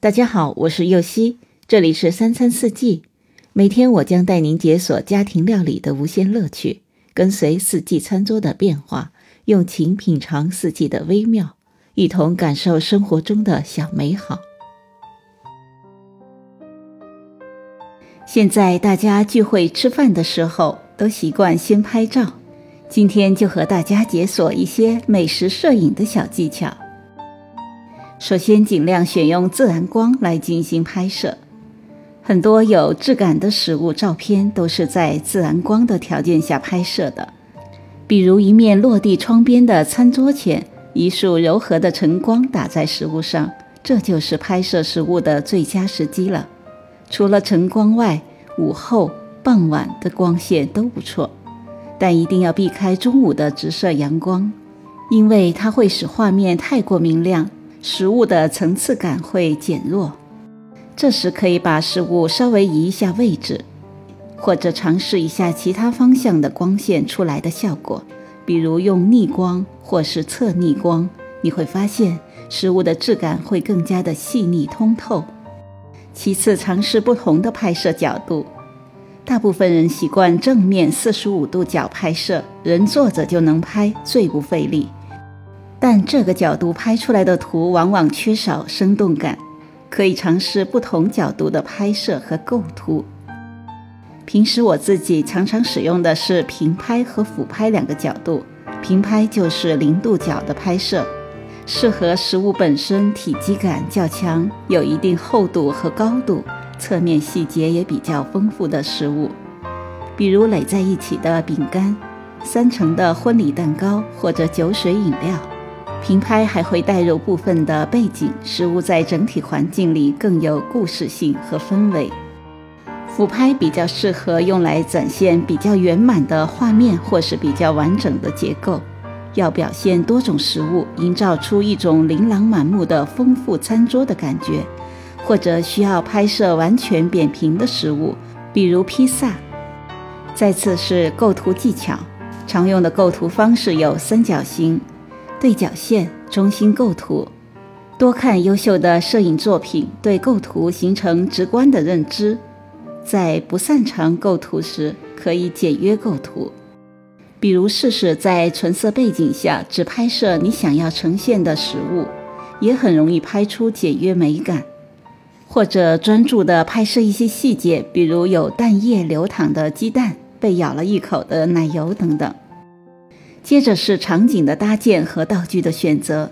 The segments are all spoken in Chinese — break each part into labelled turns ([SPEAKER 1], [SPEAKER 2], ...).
[SPEAKER 1] 大家好，我是右希，这里是三餐四季。每天我将带您解锁家庭料理的无限乐趣，跟随四季餐桌的变化，用情品尝四季的微妙，一同感受生活中的小美好。现在大家聚会吃饭的时候，都习惯先拍照。今天就和大家解锁一些美食摄影的小技巧。首先，尽量选用自然光来进行拍摄。很多有质感的食物照片都是在自然光的条件下拍摄的，比如一面落地窗边的餐桌前，一束柔和的晨光打在食物上，这就是拍摄食物的最佳时机了。除了晨光外，午后、傍晚的光线都不错，但一定要避开中午的直射阳光，因为它会使画面太过明亮。食物的层次感会减弱，这时可以把食物稍微移一下位置，或者尝试一下其他方向的光线出来的效果，比如用逆光或是侧逆光，你会发现食物的质感会更加的细腻通透。其次，尝试不同的拍摄角度，大部分人习惯正面四十五度角拍摄，人坐着就能拍，最不费力。但这个角度拍出来的图往往缺少生动感，可以尝试不同角度的拍摄和构图。平时我自己常常使用的是平拍和俯拍两个角度。平拍就是零度角的拍摄，适合食物本身体积感较强、有一定厚度和高度、侧面细节也比较丰富的食物，比如垒在一起的饼干、三层的婚礼蛋糕或者酒水饮料。平拍还会带入部分的背景，使物在整体环境里更有故事性和氛围。俯拍比较适合用来展现比较圆满的画面，或是比较完整的结构。要表现多种食物，营造出一种琳琅满目的丰富餐桌的感觉，或者需要拍摄完全扁平的食物，比如披萨。再次是构图技巧，常用的构图方式有三角形。对角线、中心构图，多看优秀的摄影作品，对构图形成直观的认知。在不擅长构图时，可以简约构图，比如试试在纯色背景下只拍摄你想要呈现的食物，也很容易拍出简约美感。或者专注地拍摄一些细节，比如有蛋液流淌的鸡蛋、被咬了一口的奶油等等。接着是场景的搭建和道具的选择。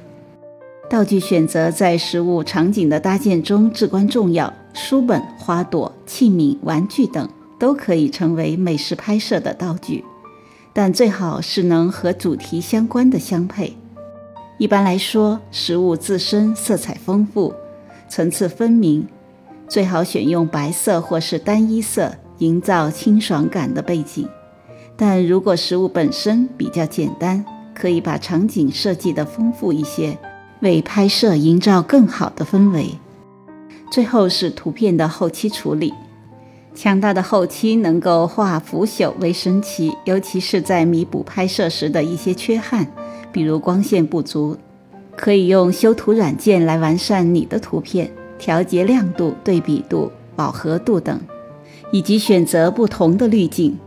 [SPEAKER 1] 道具选择在食物场景的搭建中至关重要。书本、花朵、器皿、玩具等都可以成为美食拍摄的道具，但最好是能和主题相关的相配。一般来说，食物自身色彩丰富、层次分明，最好选用白色或是单一色，营造清爽感的背景。但如果食物本身比较简单，可以把场景设计的丰富一些，为拍摄营造更好的氛围。最后是图片的后期处理，强大的后期能够化腐朽为神奇，尤其是在弥补拍摄时的一些缺憾，比如光线不足，可以用修图软件来完善你的图片，调节亮度、对比度、饱和度等，以及选择不同的滤镜。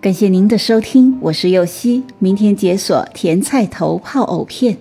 [SPEAKER 1] 感谢您的收听，我是右希。明天解锁甜菜头泡藕片。